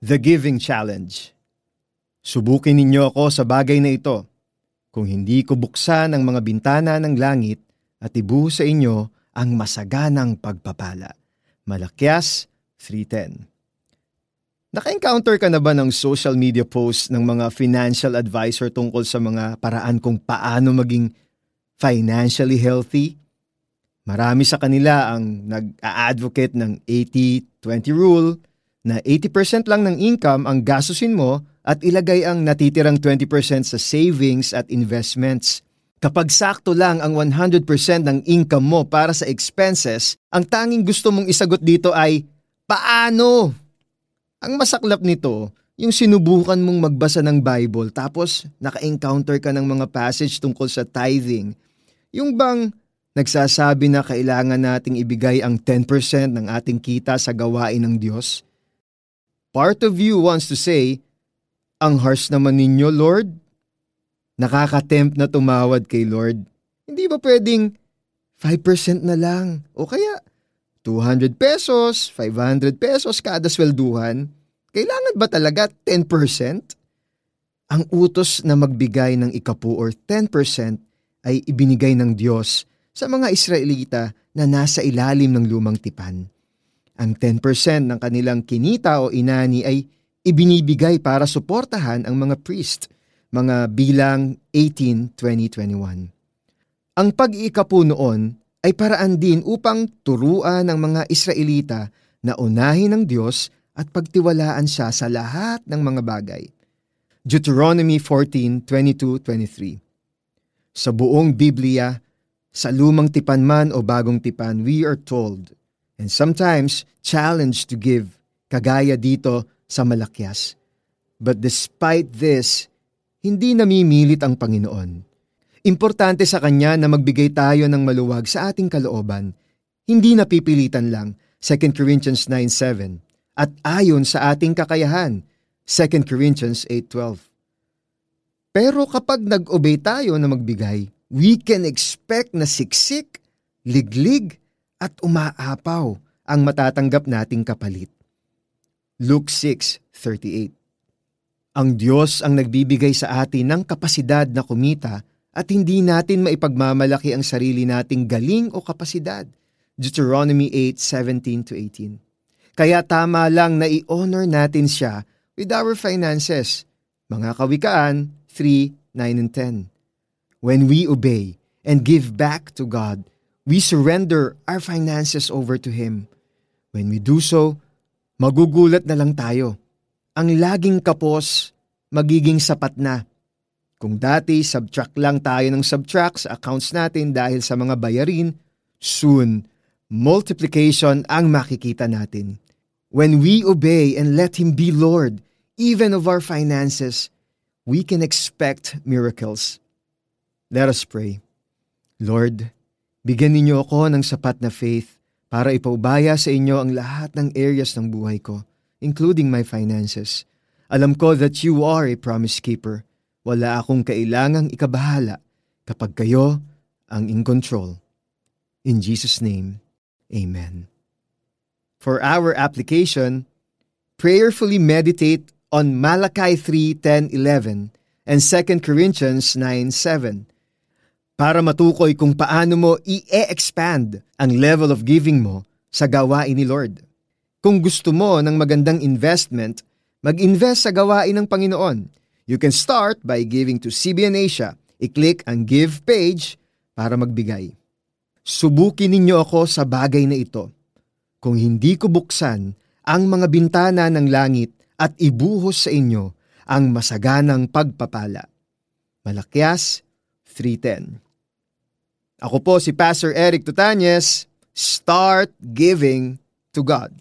The Giving Challenge. Subukin ninyo ako sa bagay na ito. Kung hindi ko buksan ang mga bintana ng langit at ibuhos sa inyo ang masaganang pagpapala. Malakyas 3.10 Naka-encounter ka na ba ng social media posts ng mga financial advisor tungkol sa mga paraan kung paano maging financially healthy? Marami sa kanila ang nag-a-advocate ng 80-20 rule, na 80% lang ng income ang gastusin mo at ilagay ang natitirang 20% sa savings at investments. Kapag sakto lang ang 100% ng income mo para sa expenses, ang tanging gusto mong isagot dito ay, paano? Ang masaklap nito, yung sinubukan mong magbasa ng Bible tapos naka-encounter ka ng mga passage tungkol sa tithing. Yung bang nagsasabi na kailangan nating ibigay ang 10% ng ating kita sa gawain ng Diyos? Part of you wants to say, ang harsh naman ninyo, Lord. Nakakatempt na tumawad kay Lord. Hindi ba pwedeng 5% na lang? O kaya 200 pesos, 500 pesos kada swelduhan? Kailangan ba talaga 10%? Ang utos na magbigay ng ikapu or 10% ay ibinigay ng Diyos sa mga Israelita na nasa ilalim ng lumang tipan. Ang 10% ng kanilang kinita o inani ay ibinibigay para suportahan ang mga priest, mga bilang 18, 2021. Ang pag-iikapu noon ay paraan din upang turuan ng mga Israelita na unahin ng Diyos at pagtiwalaan siya sa lahat ng mga bagay. Deuteronomy 14:22-23 Sa buong Biblia, sa lumang tipan man o bagong tipan, we are told and sometimes challenged to give, kagaya dito sa malakyas. But despite this, hindi namimilit ang Panginoon. Importante sa Kanya na magbigay tayo ng maluwag sa ating kalooban. Hindi napipilitan lang, 2 Corinthians 9.7, at ayon sa ating kakayahan, 2 Corinthians 8.12. Pero kapag nag-obey tayo na magbigay, we can expect na siksik, liglig, at umaapaw ang matatanggap nating kapalit. Luke 6:38 Ang Diyos ang nagbibigay sa atin ng kapasidad na kumita at hindi natin maipagmamalaki ang sarili nating galing o kapasidad. Deuteronomy 8:17-18 Kaya tama lang na i-honor natin siya with our finances. Mga Kawikaan 3:9 and 10 When we obey and give back to God, we surrender our finances over to Him. When we do so, magugulat na lang tayo. Ang laging kapos, magiging sapat na. Kung dati subtract lang tayo ng subtract sa accounts natin dahil sa mga bayarin, soon, multiplication ang makikita natin. When we obey and let Him be Lord, even of our finances, we can expect miracles. Let us pray. Lord, Bigyan ninyo ako ng sapat na faith para ipaubaya sa inyo ang lahat ng areas ng buhay ko, including my finances. Alam ko that you are a promise keeper. Wala akong kailangang ikabahala kapag kayo ang in control. In Jesus' name, Amen. For our application, prayerfully meditate on Malachi 3:10-11 and 2 Corinthians 9:7 para matukoy kung paano mo i-expand ang level of giving mo sa gawain ni Lord. Kung gusto mo ng magandang investment, mag-invest sa gawain ng Panginoon. You can start by giving to CBN Asia. I-click ang Give page para magbigay. Subukin ninyo ako sa bagay na ito. Kung hindi ko buksan ang mga bintana ng langit at ibuhos sa inyo ang masaganang pagpapala. Malakyas 3.10 ako po si Pastor Eric Tutanyes. Start giving to God.